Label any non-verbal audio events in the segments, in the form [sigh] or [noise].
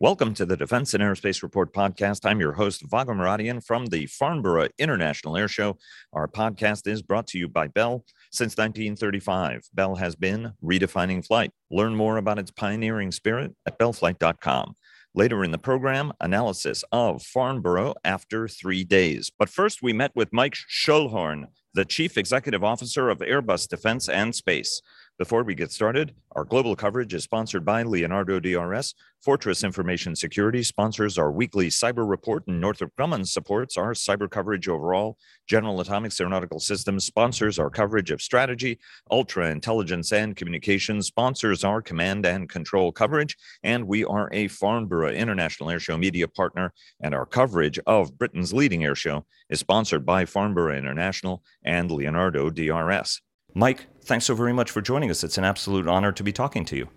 Welcome to the Defense and Aerospace Report podcast. I'm your host, Vago Muradian from the Farnborough International Air Show. Our podcast is brought to you by Bell. Since 1935, Bell has been redefining flight. Learn more about its pioneering spirit at bellflight.com. Later in the program, analysis of Farnborough after three days. But first, we met with Mike Schoellhorn, the Chief Executive Officer of Airbus Defense and Space. Before we get started, our global coverage is sponsored by Leonardo DRS. Fortress Information Security sponsors our weekly cyber report, and Northrop Grumman supports our cyber coverage overall. General Atomics Aeronautical Systems sponsors our coverage of strategy. Ultra Intelligence and Communications sponsors our command and control coverage. And we are a Farnborough International Airshow media partner, and our coverage of Britain's leading airshow is sponsored by Farnborough International and Leonardo DRS. Mike, thanks so very much for joining us. It's an absolute honor to be talking to you.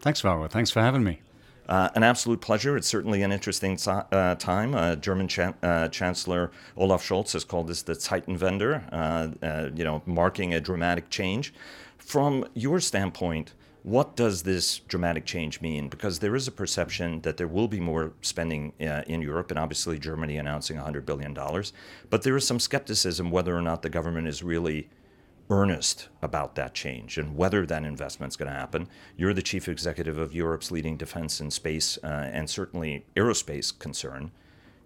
Thanks, Vago. Thanks for having me. Uh, an absolute pleasure. It's certainly an interesting uh, time. Uh, German uh, Chancellor Olaf Scholz has called this the Zeitenwende, uh, uh, you know, marking a dramatic change. From your standpoint, what does this dramatic change mean? Because there is a perception that there will be more spending in Europe, and obviously Germany announcing $100 billion. But there is some skepticism whether or not the government is really earnest about that change and whether that investment's going to happen. You're the chief executive of Europe's leading defense and space uh, and certainly aerospace concern.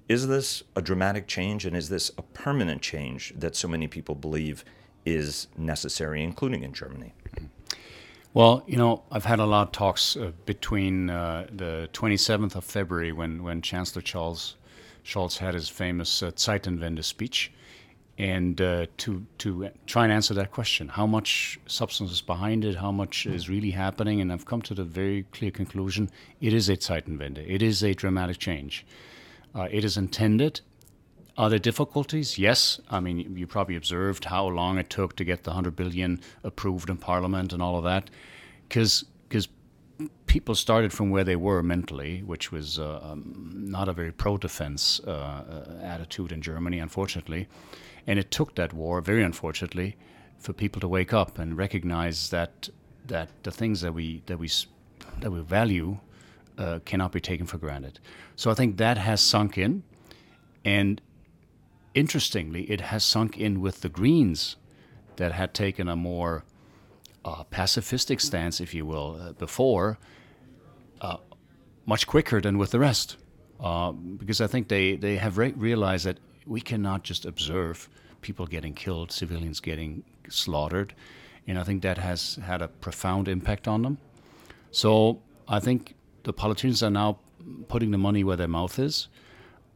Is this a dramatic change and is this a permanent change that so many people believe is necessary, including in Germany? Well, you know, I've had a lot of talks uh, between uh, the 27th of February when, when Chancellor Charles Scholz had his famous uh, Zeitenwende speech and uh, to to try and answer that question. How much substance is behind it? How much is really happening? And i've come to the very clear conclusion it is a zeitenwende it is a dramatic change. Uh, it is intended. Are there difficulties? Yes. I mean you probably observed how long it took to get the 100 billion approved in parliament and all of that. Because because people started from where they were mentally, which was uh, um, not a very pro-defense uh, uh attitude in Germany, unfortunately. And it took that war, very unfortunately, for people to wake up and recognize that that the things that we that we that we value uh, cannot be taken for granted. So I think that has sunk in, and interestingly, it has sunk in with the Greens that had taken a more uh, pacifistic stance, if you will, uh, before, uh, much quicker than with the rest. Uh, because I think they, they have re- realized that we cannot just observe people getting killed, civilians getting slaughtered. And I think that has had a profound impact on them. So I think the politicians are now putting the money where their mouth is.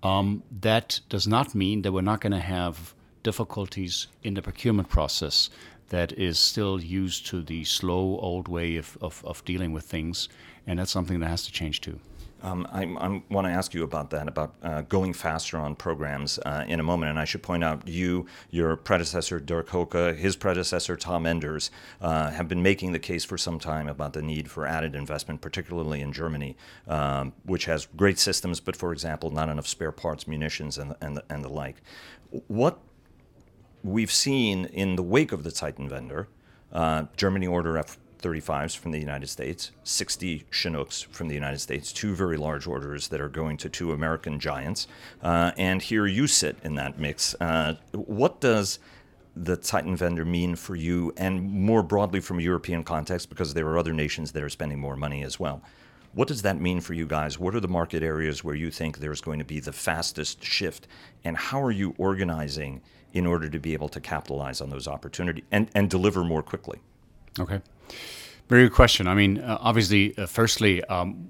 Um, that does not mean that we're not going to have difficulties in the procurement process that is still used to the slow old way of, of, of dealing with things. And that's something that has to change too. Um, I, I want to ask you about that, about uh, going faster on programs uh, in a moment. And I should point out, you, your predecessor, Dirk Hoke, his predecessor, Tom Enders, uh, have been making the case for some time about the need for added investment, particularly in Germany, um, which has great systems, but for example, not enough spare parts, munitions, and, and, and the like. What we've seen in the wake of the Zeitenwende, uh, Germany order F 35s from the United States, 60 Chinooks from the United States, two very large orders that are going to two American giants. Uh, and here you sit in that mix. Uh, what does the Zeitenwende mean for you, and more broadly from a European context, because there are other nations that are spending more money as well? What does that mean for you guys? What are the market areas where you think there's going to be the fastest shift? And how are you organizing in order to be able to capitalize on those opportunities and, and deliver more quickly? Okay. Very good question. I mean, uh, obviously, uh, firstly, um,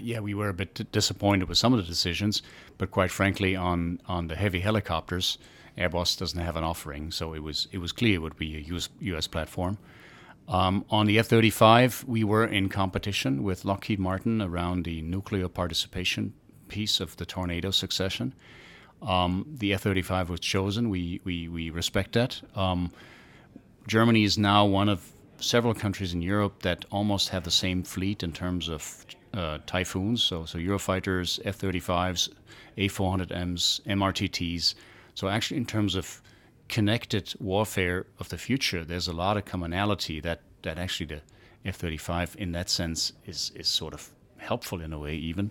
yeah, we were a bit disappointed with some of the decisions, but quite frankly, on, on the heavy helicopters, Airbus doesn't have an offering, so it was it was clear it would be a US, US platform. Um, on the F 35, we were in competition with Lockheed Martin around the nuclear participation piece of the Tornado succession. Um, the F 35 was chosen. We, we, we respect that. Um, Germany is now one of several countries in Europe that almost have the same fleet in terms of uh, typhoons. So, so Eurofighters, F 35s, A 400Ms, MRTTs. So, actually, in terms of connected warfare of the future, there's a lot of commonality that, that actually the F 35 in that sense is, is sort of helpful in a way, even.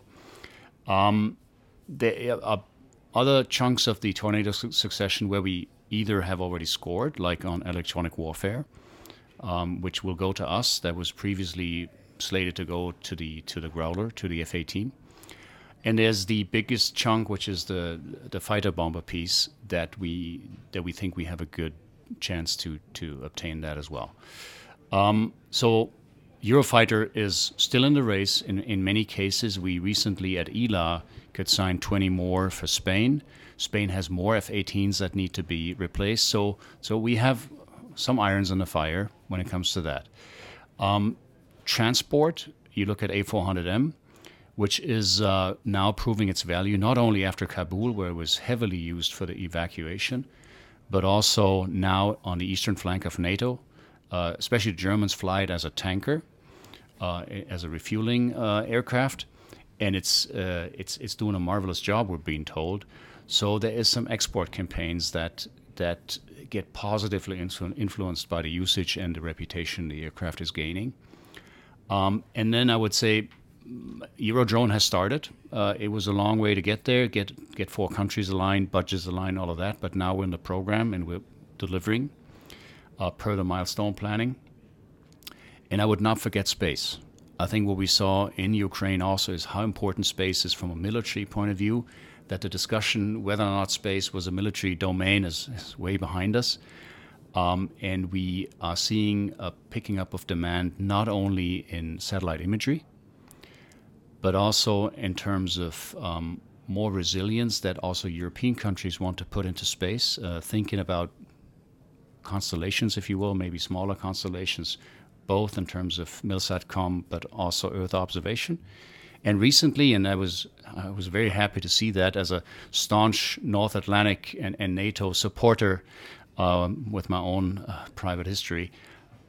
Um, there are other chunks of the tornado su- succession where we either have already scored, like on electronic warfare, um, which will go to us. That was previously slated to go to the to the Growler, to the F-18. And there's the biggest chunk, which is the the fighter bomber piece that we that we think we have a good chance to to obtain that as well. Um, so Eurofighter is still in the race. In, in many cases, we recently at ILA could sign 20 more for Spain. Spain has more F-18s that need to be replaced. So, so we have some irons in the fire when it comes to that. Um, transport, you look at A400M, which is uh, now proving its value not only after Kabul, where it was heavily used for the evacuation, but also now on the eastern flank of NATO. Uh, especially the Germans fly it as a tanker, uh, as a refueling uh, aircraft, and it's uh, it's it's doing a marvelous job. We're being told. So there is some export campaigns that that get positively influ- influenced by the usage and the reputation the aircraft is gaining. Um, and then I would say Eurodrone has started. Uh, it was a long way to get there, get get four countries aligned, budgets aligned, all of that. But now we're in the program and we're delivering uh, per the milestone planning. And I would not forget space. I think what we saw in Ukraine also is how important space is from a military point of view. That the discussion whether or not space was a military domain is, is way behind us. Um, and we are seeing a picking up of demand not only in satellite imagery, but also in terms of um, more resilience that also European countries want to put into space, uh, thinking about constellations, if you will, maybe smaller constellations, both in terms of MilSatCom, but also Earth observation. And recently, and I was I was very happy to see that as a staunch North Atlantic and, and NATO supporter um, with my own uh, private history,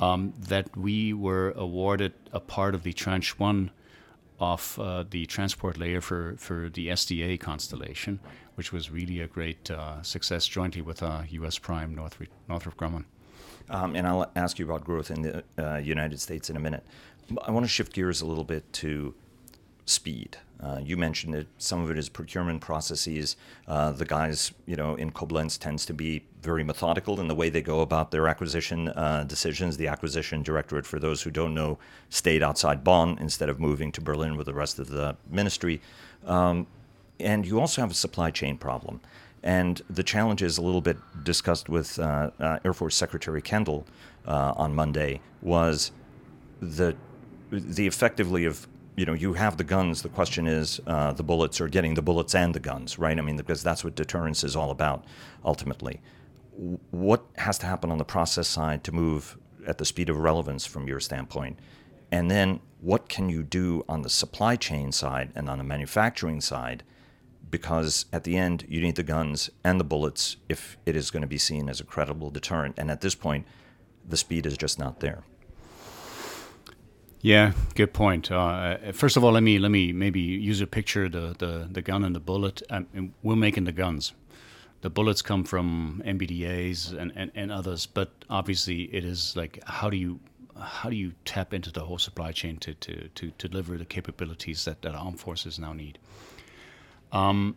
um, that we were awarded a part of the Tranche 1 of uh, the transport layer for, for the SDA constellation, which was really a great uh, success jointly with uh, U.S. Prime Northrop, Northrop Grumman. Um, and I'll ask you about growth in the uh, United States in a minute. I want to shift gears a little bit to speed. Uh, you mentioned that some of it is procurement processes. Uh, the guys, you know, in Koblenz tends to be very methodical in the way they go about their acquisition uh, decisions. The acquisition directorate, for those who don't know, stayed outside Bonn instead of moving to Berlin with the rest of the ministry. Um, and you also have a supply chain problem. And the challenge is a little bit discussed with uh, uh, Air Force Secretary Kendall uh, on Monday was the the effectively of you know, you have the guns. The question is uh, the bullets or getting the bullets and the guns, right? I mean, because that's what deterrence is all about ultimately. What has to happen on the process side to move at the speed of relevance from your standpoint? And then what can you do on the supply chain side and on the manufacturing side? Because at the end, you need the guns and the bullets if it is going to be seen as a credible deterrent. And at this point, the speed is just not there. Yeah, good point. Uh, first of all, let me let me maybe use a picture the the, the gun and the bullet. Um, we're making the guns. The bullets come from MBDA's and, and, and others, but obviously it is like how do you how do you tap into the whole supply chain to, to, to, deliver the capabilities that, that armed forces now need? Um,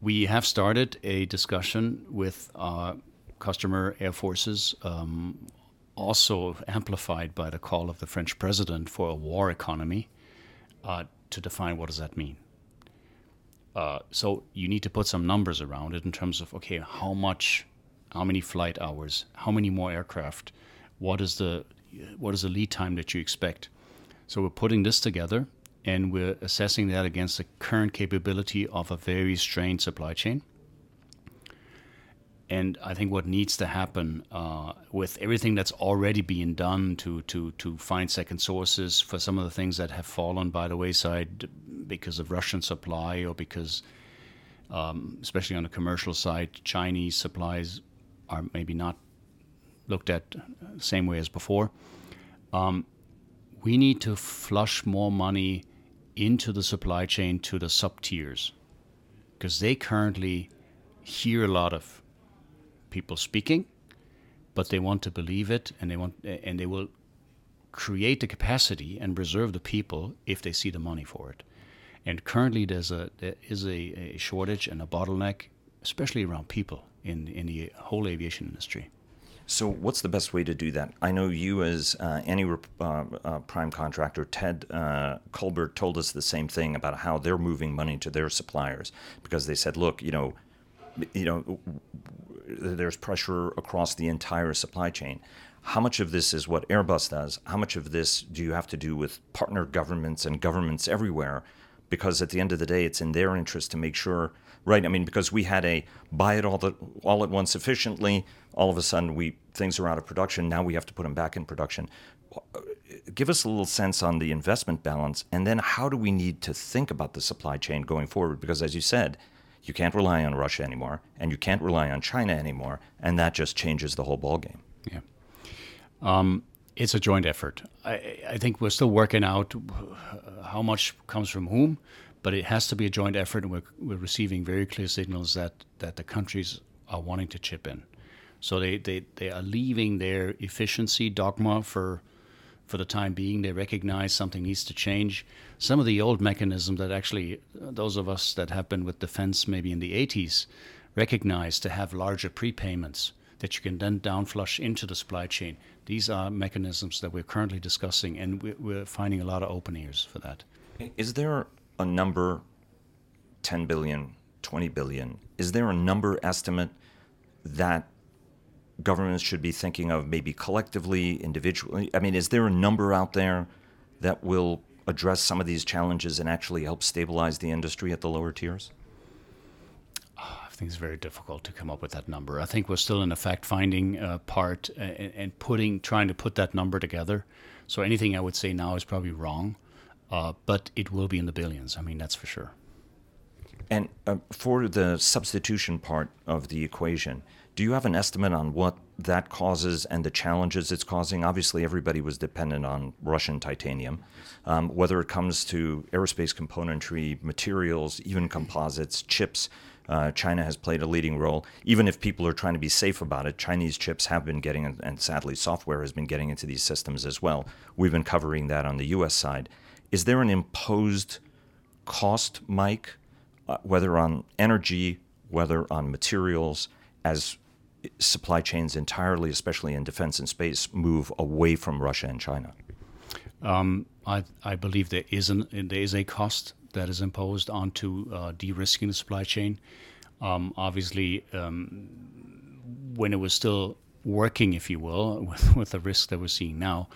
we have started a discussion with our customer air forces um, also amplified by the call of the French president for a war economy uh, to define what does that mean. Uh, so you need to put some numbers around it in terms of okay, how much, how many flight hours, how many more aircraft, what is the what is the lead time that you expect. So we're putting this together and we're assessing that against the current capability of a very strained supply chain and I think what needs to happen uh, with everything that's already being done to, to, to find second sources for some of the things that have fallen by the wayside because of Russian supply or because, um, especially on the commercial side, Chinese supplies are maybe not looked at the same way as before. Um, we need to flush more money into the supply chain to the sub tiers because they currently hear a lot of people speaking, but they want to believe it, and they want and they will create the capacity and preserve the people if they see the money for it. And currently, there's a there is a, a shortage and a bottleneck, especially around people in in the whole aviation industry. So, what's the best way to do that? I know you, as uh, any uh, uh, prime contractor, Ted uh, Colbert told us the same thing about how they're moving money to their suppliers because they said, "Look, you know, you know, there's pressure across the entire supply chain. How much of this is what Airbus does? How much of this do you have to do with partner governments and governments everywhere? Because at the end of the day, it's in their interest to make sure." right? I mean, because we had a buy it all the, all at once efficiently. All of a sudden, we things are out of production. Now we have to put them back in production. Give us a little sense on the investment balance, and then how do we need to think about the supply chain going forward? Because as you said, you can't rely on Russia anymore, and you can't rely on China anymore, and that just changes the whole ballgame. Yeah. Um, it's a joint effort. I, I, think we're still working out how much comes from whom but it has to be a joint effort, and we're, we're receiving very clear signals that, that the countries are wanting to chip in. So they, they, they are leaving their efficiency dogma for for the time being. They recognize something needs to change. Some of the old mechanisms that actually those of us that have been with defense maybe in the 80s recognize to have larger prepayments that you can then downflush into the supply chain. These are mechanisms that we're currently discussing, and we're finding a lot of open ears for that. Is there a number 10 billion, 20 billion? Is there a number estimate that governments should be thinking of maybe collectively, individually? I mean, is there a number out there that will address some of these challenges and actually help stabilize the industry at the lower tiers? I think it's very difficult to come up with that number. I think we're still in the fact-finding uh, part and, and, putting, trying to put that number together. So anything I would say now is probably wrong uh, but it will be in the billions. I mean, that's for sure. And uh, for the substitution part of the equation, do you have an estimate on what that causes and the challenges it's causing? Obviously, everybody was dependent on Russian titanium. Um, whether it comes to aerospace componentry, materials, even composites, chips, uh, China has played a leading role. Even if people are trying to be safe about it, Chinese chips have been getting, and sadly, software has been getting into these systems as well. We've been covering that on the U.S. side. Is there an imposed cost, Mike, uh, whether on energy, whether on materials, as supply chains entirely, especially in defense and space, move away from Russia and China? Um, I, I, believe there is, an, there is a cost that is imposed onto uh, de-risking the supply chain. Um, obviously, um, when it was still working, if you will, [laughs] with, with the risk that we're seeing now,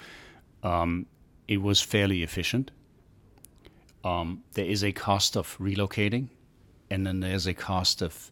um, it was fairly efficient. Um, there is a cost of relocating, and then there's a cost of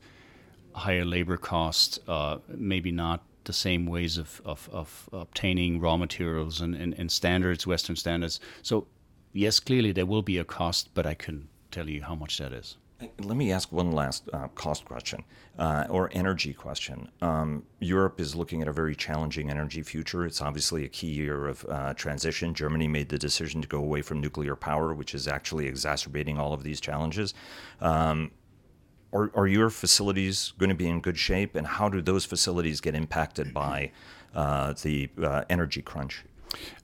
higher labor cost, uh, maybe not the same ways of, of, of obtaining raw materials and, and, and, standards, Western standards. So, yes, clearly there will be a cost, but I couldn't tell you how much that is. Let me ask one last uh, cost question uh, or energy question. Um, Europe is looking at a very challenging energy future. It's obviously a key year of uh, transition. Germany made the decision to go away from nuclear power, which is actually exacerbating all of these challenges. Um, are, are, your facilities going to be in good shape, and how do those facilities get impacted by uh, the uh, energy crunch?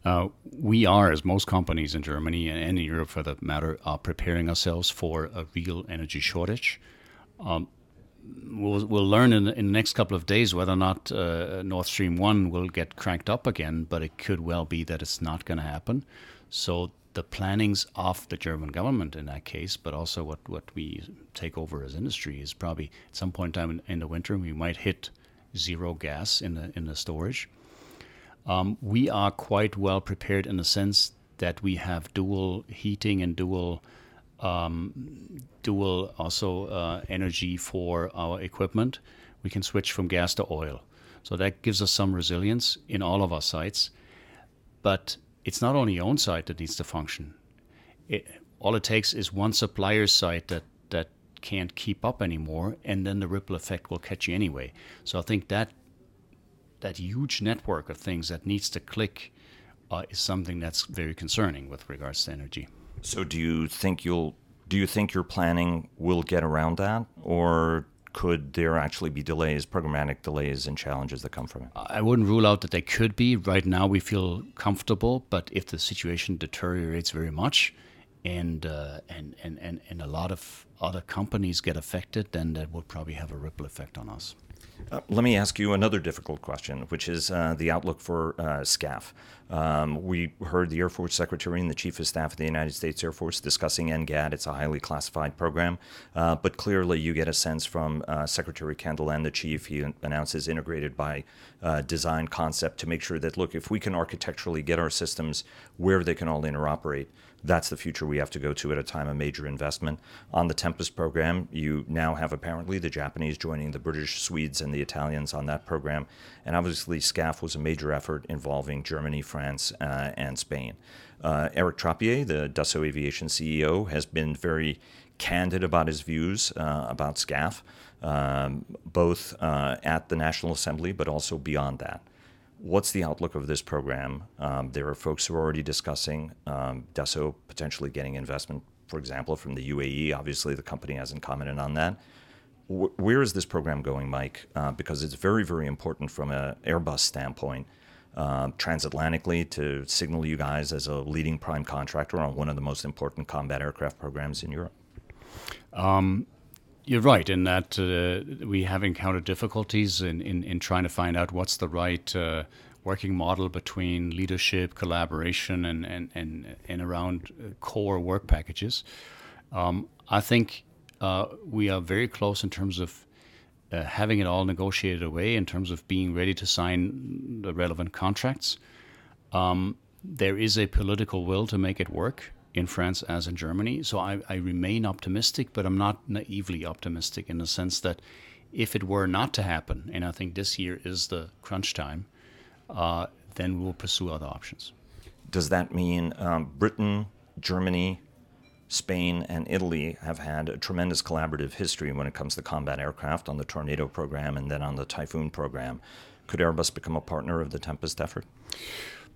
Uh, we are, as most companies in Germany and in Europe for that matter, are preparing ourselves for a real energy shortage. Um, we'll, we'll learn in, in, the next couple of days whether or not uh, Nord Stream 1 will get cranked up again, but it could well be that it's not going to happen. So the plannings of the German government in that case, but also what, what we take over as industry is probably at some point in time in, in the winter we might hit zero gas in the in the storage. Um, we are quite well prepared in the sense that we have dual heating and dual um, dual also uh, energy for our equipment. We can switch from gas to oil, so that gives us some resilience in all of our sites. But it's not only your own site that needs to function. It, all it takes is one supplier's site that that can't keep up anymore, and then the ripple effect will catch you anyway. So I think that that huge network of things that needs to click uh, is something that's very concerning with regards to energy. So, do you think you'll do you think your planning will get around that, or could there actually be delays, programmatic delays, and challenges that come from it? I wouldn't rule out that they could be. Right now, we feel comfortable, but if the situation deteriorates very much, and uh, and, and and and a lot of other companies get affected, then that would probably have a ripple effect on us. Uh, let me ask you another difficult question, which is uh, the outlook for uh, SCAF. Um, we heard the Air Force Secretary and the Chief of Staff of the United States Air Force discussing NGAD. It's a highly classified program, uh, but clearly you get a sense from uh, Secretary Kendall and the Chief. He announces integrated by uh, design concept to make sure that, look, if we can architecturally get our systems where they can all interoperate, that's the future we have to go to at a time of major investment. On the Tempest program, you now have apparently the Japanese joining the British, Swedes, and the Italians on that program. And obviously, SCAF was a major effort involving Germany, France, uh, and Spain. Uh, Eric Trappier, the Dassault Aviation CEO, has been very candid about his views uh, about SCAF, um, both uh, at the National Assembly but also beyond that what's the outlook of this program? Um, there are folks who are already discussing um, Dassault potentially getting investment, for example, from the UAE. Obviously, the company hasn't commented on that. W- where is this program going, Mike? Uh, because it's very, very important from an Airbus standpoint. Uh, transatlantically to signal you guys as a leading prime contractor on one of the most important combat aircraft programs in Europe? Um, you're right in that uh, we have encountered difficulties in, in, in, trying to find out what's the right uh, working model between leadership, collaboration, and, and, and, and around uh, core work packages. Um, I think uh, we are very close in terms of uh, having it all negotiated away, in terms of being ready to sign the relevant contracts. Um, there is a political will to make it work in France as in Germany. So I, I remain optimistic, but I'm not naively optimistic in the sense that if it were not to happen, and I think this year is the crunch time, uh, then we'll pursue other options. Does that mean um, Britain, Germany, Spain, and Italy have had a tremendous collaborative history when it comes to combat aircraft on the Tornado program and then on the Typhoon program? Could Airbus become a partner of the Tempest effort?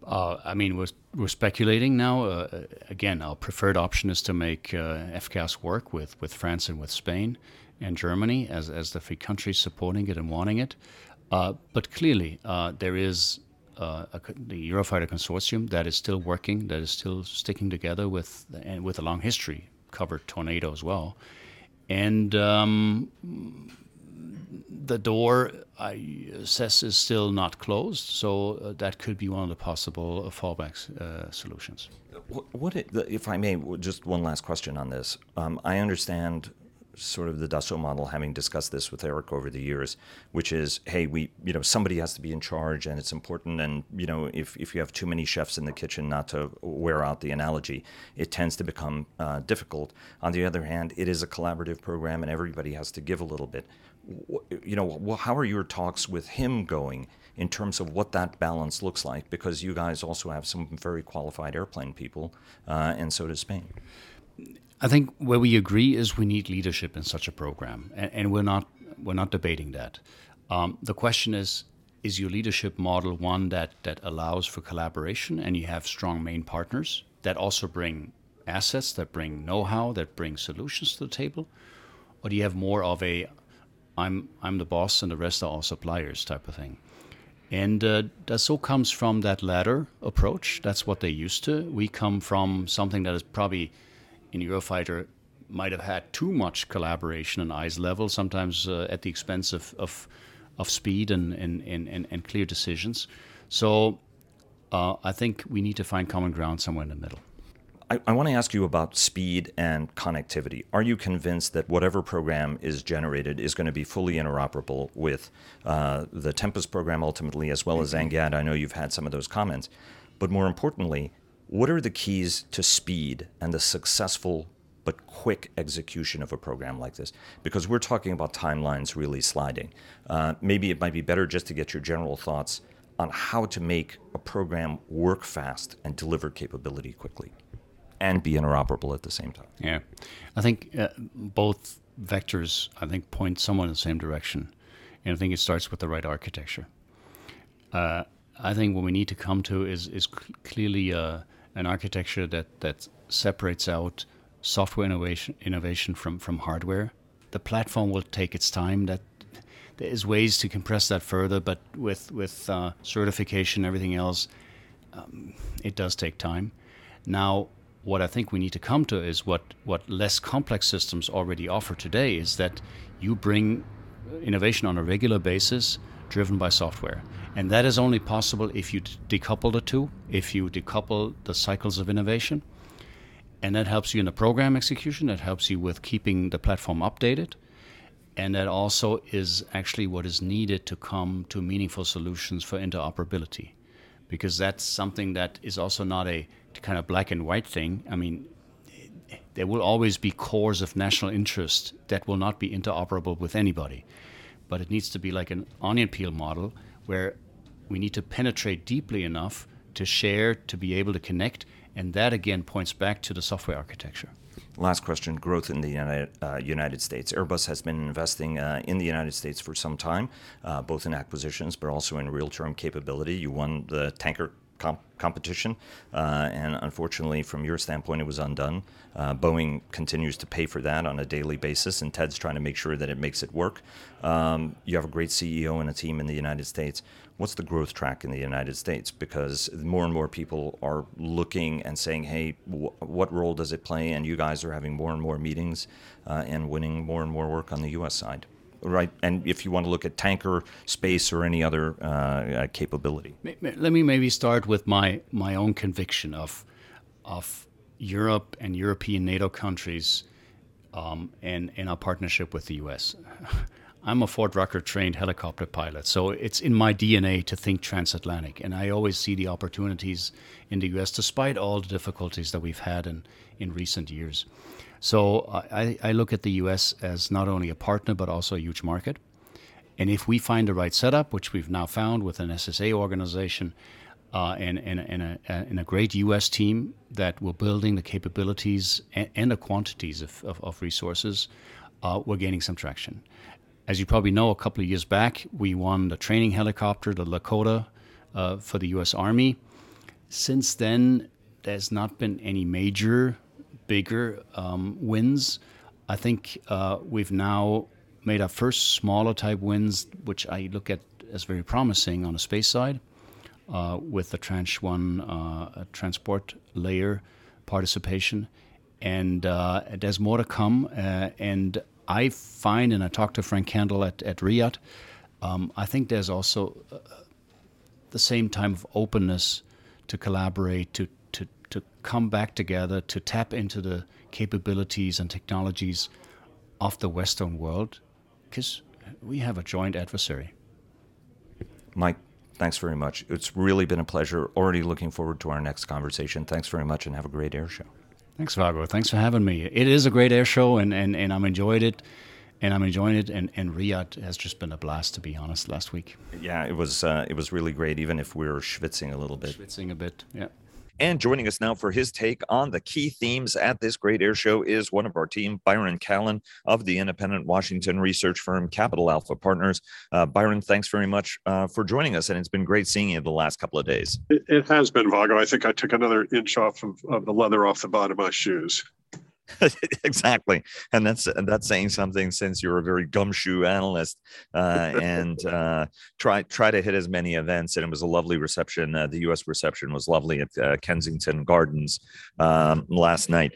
Uh, I mean, we're, we're speculating now. Uh, again, our preferred option is to make uh, FCAS work with, with France and with Spain and Germany as, as the three countries supporting it and wanting it. Uh, but clearly, uh, there is uh, a, the Eurofighter Consortium that is still working, that is still sticking together with and with a long history, covered Tornado as well. And um, the door, I assess, is still not closed, so uh, that could be one of the possible uh, fallback uh, solutions. What, what, if I may, just one last question on this. Um, I understand sort of the Dassault model, having discussed this with Eric over the years, which is, hey, we, you know, somebody has to be in charge, and it's important. And you know, if if you have too many chefs in the kitchen, not to wear out the analogy, it tends to become uh, difficult. On the other hand, it is a collaborative program, and everybody has to give a little bit you know, how are your talks with him going in terms of what that balance looks like? Because you guys also have some very qualified airplane people, uh, and so does Spain. I think where we agree is we need leadership in such a program, and, and we're not we're not debating that. Um, the question is: Is your leadership model one that that allows for collaboration, and you have strong main partners that also bring assets, that bring know-how, that bring solutions to the table, or do you have more of a I'm I'm the boss and the rest are all suppliers type of thing. And uh, Dassault comes from that latter approach. That's what they used to. We come from something that is probably in Eurofighter might have had too much collaboration and eyes level, sometimes uh, at the expense of, of, of speed and, and, and, and, clear decisions. So uh, I think we need to find common ground somewhere in the middle. I, I want to ask you about speed and connectivity. Are you convinced that whatever program is generated is going to be fully interoperable with uh, the Tempest program ultimately, as well as mm-hmm. I know you've had some of those comments. But more importantly, what are the keys to speed and the successful but quick execution of a program like this? Because we're talking about timelines really sliding. Uh, maybe it might be better just to get your general thoughts on how to make a program work fast and deliver capability quickly and be interoperable at the same time. Yeah, I think uh, both vectors I think point somewhat in the same direction, and I think it starts with the right architecture. Uh, I think what we need to come to is is cl- clearly uh, an architecture that that separates out software innovation innovation from from hardware the platform will take its time. That there is ways to compress that further, but with with uh, certification, everything else, um, it does take time. Now, what I think we need to come to is what what less complex systems already offer today is that you bring innovation on a regular basis, driven by software, and that is only possible if you decouple the two, if you decouple the cycles of innovation. And that helps you in the program execution, that helps you with keeping the platform updated. And that also is actually what is needed to come to meaningful solutions for interoperability. Because that's something that is also not a kind of black and white thing i mean there will always be cores of national interest that will not be interoperable with anybody but it needs to be like an onion peel model where we need to penetrate deeply enough to share to be able to connect and that again points back to the software architecture Last question growth in the United, uh, States. Airbus has been investing uh, in the United States for some time, uh, both in acquisitions but also in real term capability. You won the tanker comp- competition, uh, and unfortunately, from your standpoint, it was undone. Uh, Boeing continues to pay for that on a daily basis, and Ted's trying to make sure that it makes it work. Um, you have a great CEO and a team in the United States. What's the growth track in the United States? Because more and more people are looking and saying, "Hey, what role does it play?" And you guys are having more and more meetings uh, and winning more and more work on the U.S. side right? And if you want to look at tanker space or any other uh, uh, capability. Let me maybe start with my my own conviction of of Europe and European NATO countries um, and in our partnership with the U.S. [laughs] I'm a Fort Rucker trained helicopter pilot, so it's in my DNA to think transatlantic, and I always see the opportunities in the U.S. despite all the difficulties that we've had in in recent years. So I, I look at the US as not only a partner, but also a huge market. And if we find the right setup, which we've now found with an SSA organization uh, and, and, and, a, and a great US team that we're building the capabilities and, and the quantities of, of, of resources, uh, we're gaining some traction. As you probably know, a couple of years back, we won the training helicopter, the Lakota, uh, for the US Army. Since then, there's not been any major bigger um, wins. I think uh, we've now made our first smaller type wins, which I look at as very promising on the space side, uh, with the Tranche 1 uh, transport layer participation. And uh, there's more to come. Uh, and I find, and I talked to Frank Kendall at, at RIAT, um, I think there's also the same time of openness to collaborate, to to come back together to tap into the capabilities and technologies of the Western world because we have a joint adversary. Mike, thanks very much. It's really been a pleasure. Already looking forward to our next conversation. Thanks very much and have a great air show. Thanks, Vago. Thanks for having me. It is a great air show and, and, and I'm enjoyed it. And I'm enjoying it, and, and RIAT has just been a blast, to be honest. Last week, yeah, it was uh, it was really great, even if we were schwitzing a little bit. Schwitzing a bit, yeah. And joining us now for his take on the key themes at this great air show is one of our team, Byron Callan of the independent Washington research firm Capital Alpha Partners. Uh, Byron, thanks very much uh, for joining us, and it's been great seeing you the last couple of days. It, it has been, Vago. I think I took another inch off of, of the leather off the bottom of my shoes. [laughs] exactly, and that's and that's saying something since you're a very gumshoe analyst uh, and [laughs] uh, try try to hit as many events. And it was a lovely reception. Uh, the U.S. reception was lovely at uh, Kensington Gardens um, last night.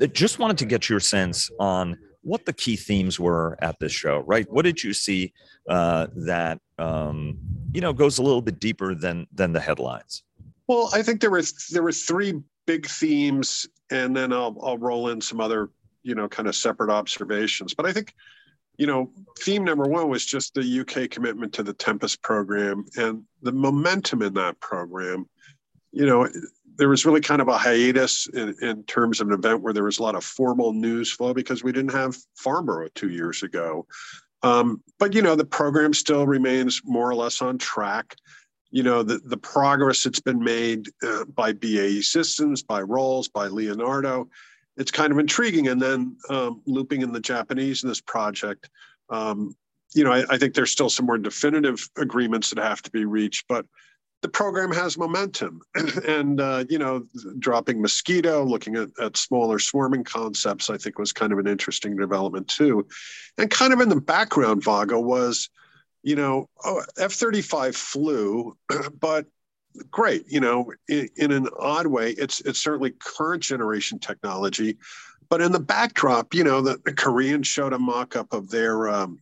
I just wanted to get your sense on what the key themes were at this show. Right? What did you see uh, that um, you know goes a little bit deeper than than the headlines? Well, I think there was there were three big themes, and then I'll I'll roll in some other you know kind of separate observations. But I think you know theme number one was just the UK commitment to the Tempest program and the momentum in that program. You know, there was really kind of a hiatus in, in terms of an event where there was a lot of formal news flow because we didn't have Farnborough two years ago. Um, but you know, the program still remains more or less on track you know the, the progress that's been made uh, by BAE Systems, by Rolls, by Leonardo. It's kind of intriguing. And then um, looping in the Japanese in this project, um, you know, I, I, think there's still some more definitive agreements that have to be reached. But the program has momentum. [clears throat] and, uh, you know, dropping Mosquito, looking at, at smaller swarming concepts, I think was kind of an interesting development too. And kind of in the background, Vago was, you know, oh, F 35 flew, [clears throat] but great. You know, in, in, an odd way, it's, it's certainly current generation technology. But in the backdrop, you know, the, the Koreans showed a mock up of their. Um,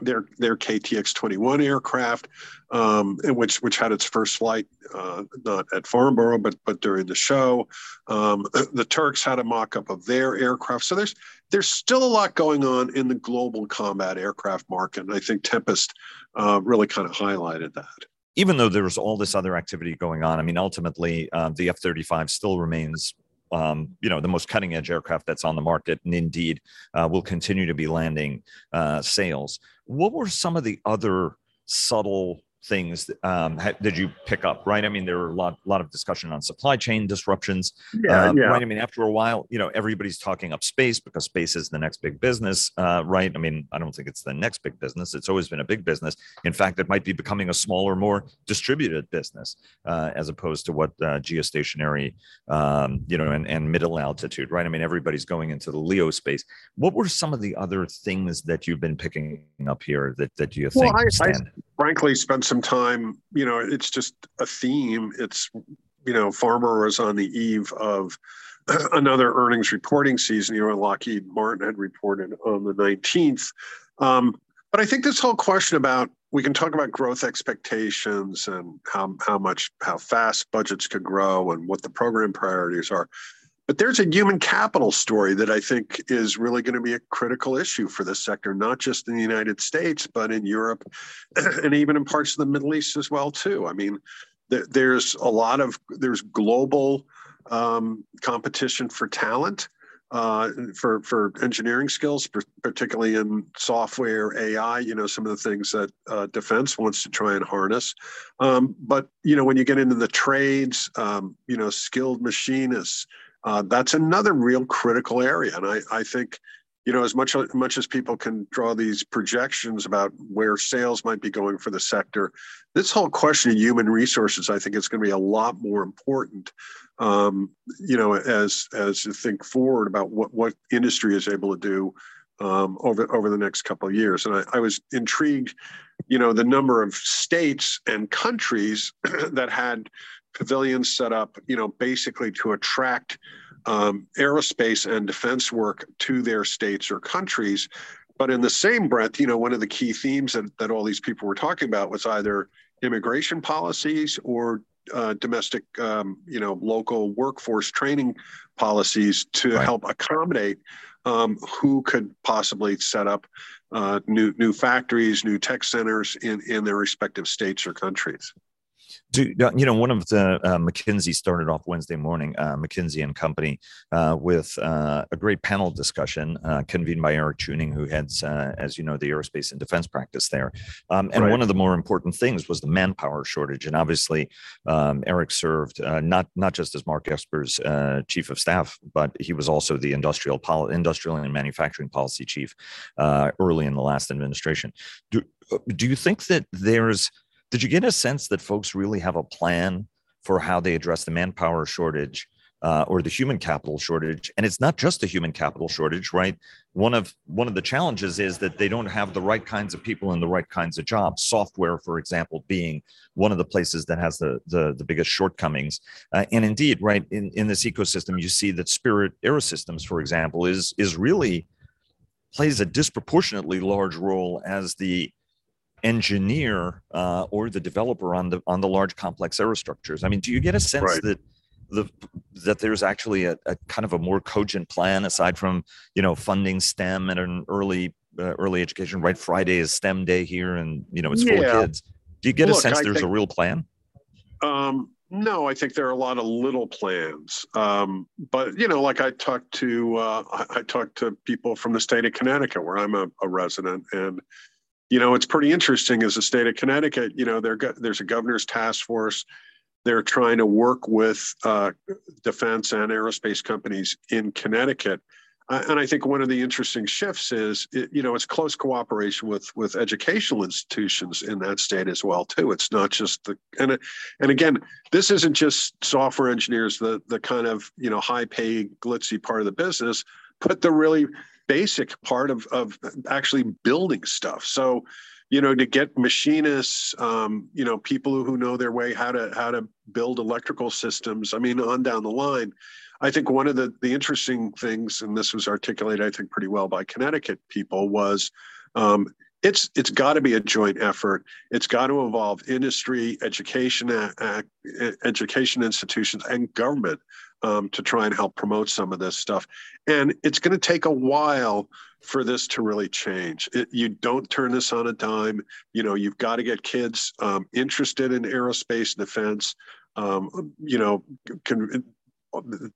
their their KTX 21 aircraft, um, which which had its first flight uh, not at Farnborough but but during the show. Um, [clears throat] the Turks had a mock-up of their aircraft. So there's there's still a lot going on in the global combat aircraft market, and I think Tempest uh, really kind of highlighted that. Even though there's all this other activity going on, I mean, ultimately uh, the F-35 still remains um, you know the most cutting edge aircraft that's on the market and indeed uh, will continue to be landing uh, sales. What were some of the other subtle things um, did you pick up right? I mean there were a lot, lot of discussion on supply chain disruptions. Yeah, um, yeah. right i mean after a while you know everybody's talking up space because space is the next big business uh, right? I mean i don't think it's the next big business. It's always been a big business. In fact it might be becoming a smaller more distributed business uh, as opposed to what uh, geostationary um, you know and, and middle altitude right? I mean everybody's going into the leo space. What were some of the other things that you've been picking up here that, that you think well, I, I, frankly spent some time, you know, it's just a theme. It's, you know, Farmer was on the eve of [clears throat] another earnings reporting season. You know, Lockheed Martin had reported on the 19th. Um, but I think this whole question about we can talk about growth expectations and how how much how fast budgets could grow and what the program priorities are. But there's a human capital story that I think is really going to be a critical issue for this sector, not just in the United States, but in Europe [clears throat] and even in parts of the Middle East as well too. I mean, there's a lot of there's global um, competition for talent. Uh, for for engineering skills, particularly in software, AI, you know, some of the things that uh, defense wants to try and harness. Um, but you know, when you get into the trades, um, you know, skilled machinists, uh, that's another real critical area. And I, I think, you know, as much, as much as people can draw these projections about where sales might be going for the sector, this whole question of human resources, I think, is going to be a lot more important. Um, you know, as as you think forward about what what industry is able to do um, over over the next couple of years. And I, I, was intrigued, you know, the number of states and countries [clears throat] that had pavilions set up, you know, basically to attract um, aerospace and defense work to their states or countries. But in the same breath, you know, one of the key themes that, that all these people were talking about was either immigration policies or uh, domestic, um, you know, local workforce training policies to right. help accommodate um, who could possibly set up uh, new new factories, new tech centers in in their respective states or countries. Do, you know, one of the uh, McKinsey started off Wednesday morning, uh, McKinsey and Company, uh, with uh, a great panel discussion uh, convened by Eric Chewning, who heads, uh, as you know, the aerospace and defense practice there. Um, and right. one of the more important things was the manpower shortage. And obviously, um, Eric served not not just as Mark Esper's chief of staff, but he was also the industrial pol- industrial and manufacturing policy chief early in the last administration. Do, do you think that there's did you get a sense that folks really have a plan for how they address the manpower shortage uh, or the human capital shortage? And it's not just a human capital shortage, right? One of one of the challenges is that they don't have the right kinds of people in the right kinds of jobs. Software, for example, being one of the places that has the the, the biggest shortcomings. Uh, and indeed, right in, in this ecosystem, you see that Spirit Aerosystems, for example, is is really plays a disproportionately large role as the engineer uh, or the developer on the on the large complex aerostructures. I mean, do you get a sense right. that the that there's actually a, a, kind of a more cogent plan aside from you know funding STEM and an early uh, early education? Right, Friday is STEM day here, and you know it's yeah. full of kids. Do you get Look, a sense I there's think, a real plan? Um, no, I think there are a lot of little plans. Um, but you know, like I talked to uh, I, I talked to people from the state of Connecticut, where I'm a, a resident, and you know, it's pretty interesting as a state of Connecticut, you know, there, there's a governor's task force. They're trying to work with uh, defense and aerospace companies in Connecticut uh, and I think one of the interesting shifts is, it, you know, it's close cooperation with with educational institutions in that state as well too. It's not just the and and again, this isn't just software engineers, the the kind of you know high paid glitzy part of the business, but the really basic part of of actually building stuff. So you know to get machinists um, you know people who know their way how to how to build electrical systems i mean on down the line I think one of the, the interesting things, and this was articulated, I think, pretty well by Connecticut people, was um, it's it's got to be a joint effort. It's got to involve industry, education, uh, education institutions, and government um, to try and help promote some of this stuff. And it's going to take a while for this to really change. It, you don't turn this on a dime. You know, you've got to get kids um, interested in aerospace defense. Um, you know, can,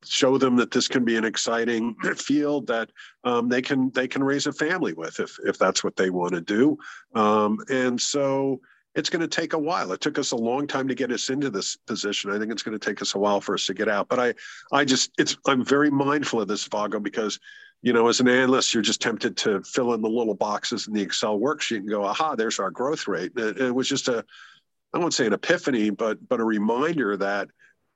show them that this can be an exciting [clears throat] field that um, they can they can raise a family with if if that's what they want to do. Um, and so it's going to take a while. It took us a long time to get us into this position. I think it's going to take us a while for us to get out but i i just it's i'm very mindful of this vago because you know as an analyst you're just tempted to fill in the little boxes in the excel worksheet and go aha there's our growth rate. It, it was just a i won't say an epiphany but but a reminder that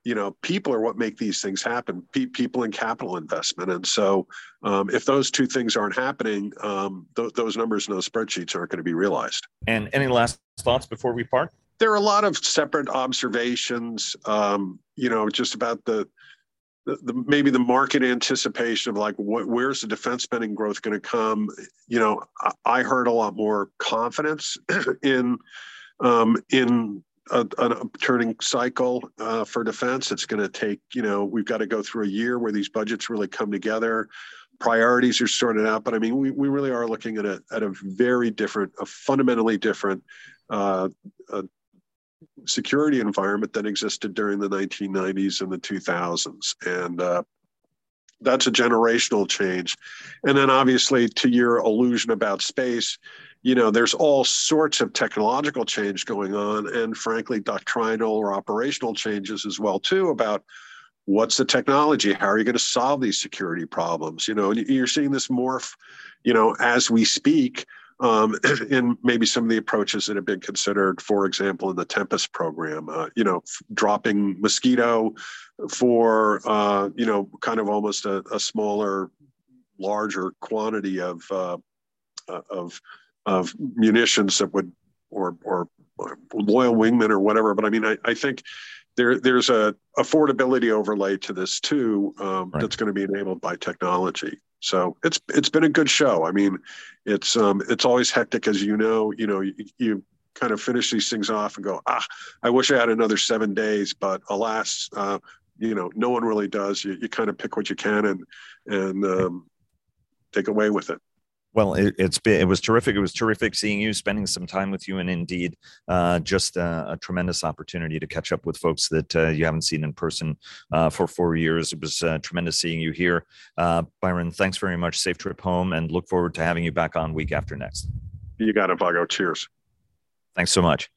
you know, people are what make these things happen. Pe- people and capital investment, and so um, if those two things aren't happening, um, th- those numbers in those spreadsheets aren't going to be realized. And any last thoughts before we part? There are a lot of separate observations. Um, you know, just about the, the, the, maybe the market anticipation of like what, where's the defense spending growth going to come. You know, I, I heard a lot more confidence [clears throat] in um, in a, a turning cycle uh, for defense. It's going to take, you know, we've got to go through a year where these budgets really come together. Priorities are sorted out, but I mean, we, we really are looking at a at a very different, a fundamentally different uh, uh, security environment that existed during the 1990s and the 2000s, and uh, that's a generational change. And then, obviously, to your illusion about space, you know, there's all sorts of technological change going on, and frankly, doctrinal or operational changes as well too about what's the technology, how are you going to solve these security problems? You know, you're seeing this morph, you know, as we speak. Um, [clears throat] in maybe some of the approaches that have been considered, for example, in the Tempest program, uh, you know, f- dropping mosquito for, uh, you know, kind of almost a, a smaller, larger quantity of uh, uh of of munitions that would or or loyal wingmen or whatever. But I mean, I, I think there there's a affordability overlay to this too um, right. that's going to be enabled by technology. So it's it's been a good show. I mean, it's um, it's always hectic, as you know. You know, you, you kind of finish these things off and go, ah, I wish I had another seven days, but alas, uh, you know, no one really does. You, you kind of pick what you can and and um, take away with it. Well, it, has been it was terrific. It was terrific seeing you, spending some time with you, and indeed, uh, just a, a, tremendous opportunity to catch up with folks that uh, you haven't seen in person uh, for four years. It was uh, tremendous seeing you here, uh, Byron. Thanks very much. Safe trip home, and look forward to having you back on week after next. You got it, Vago. Cheers. Thanks so much.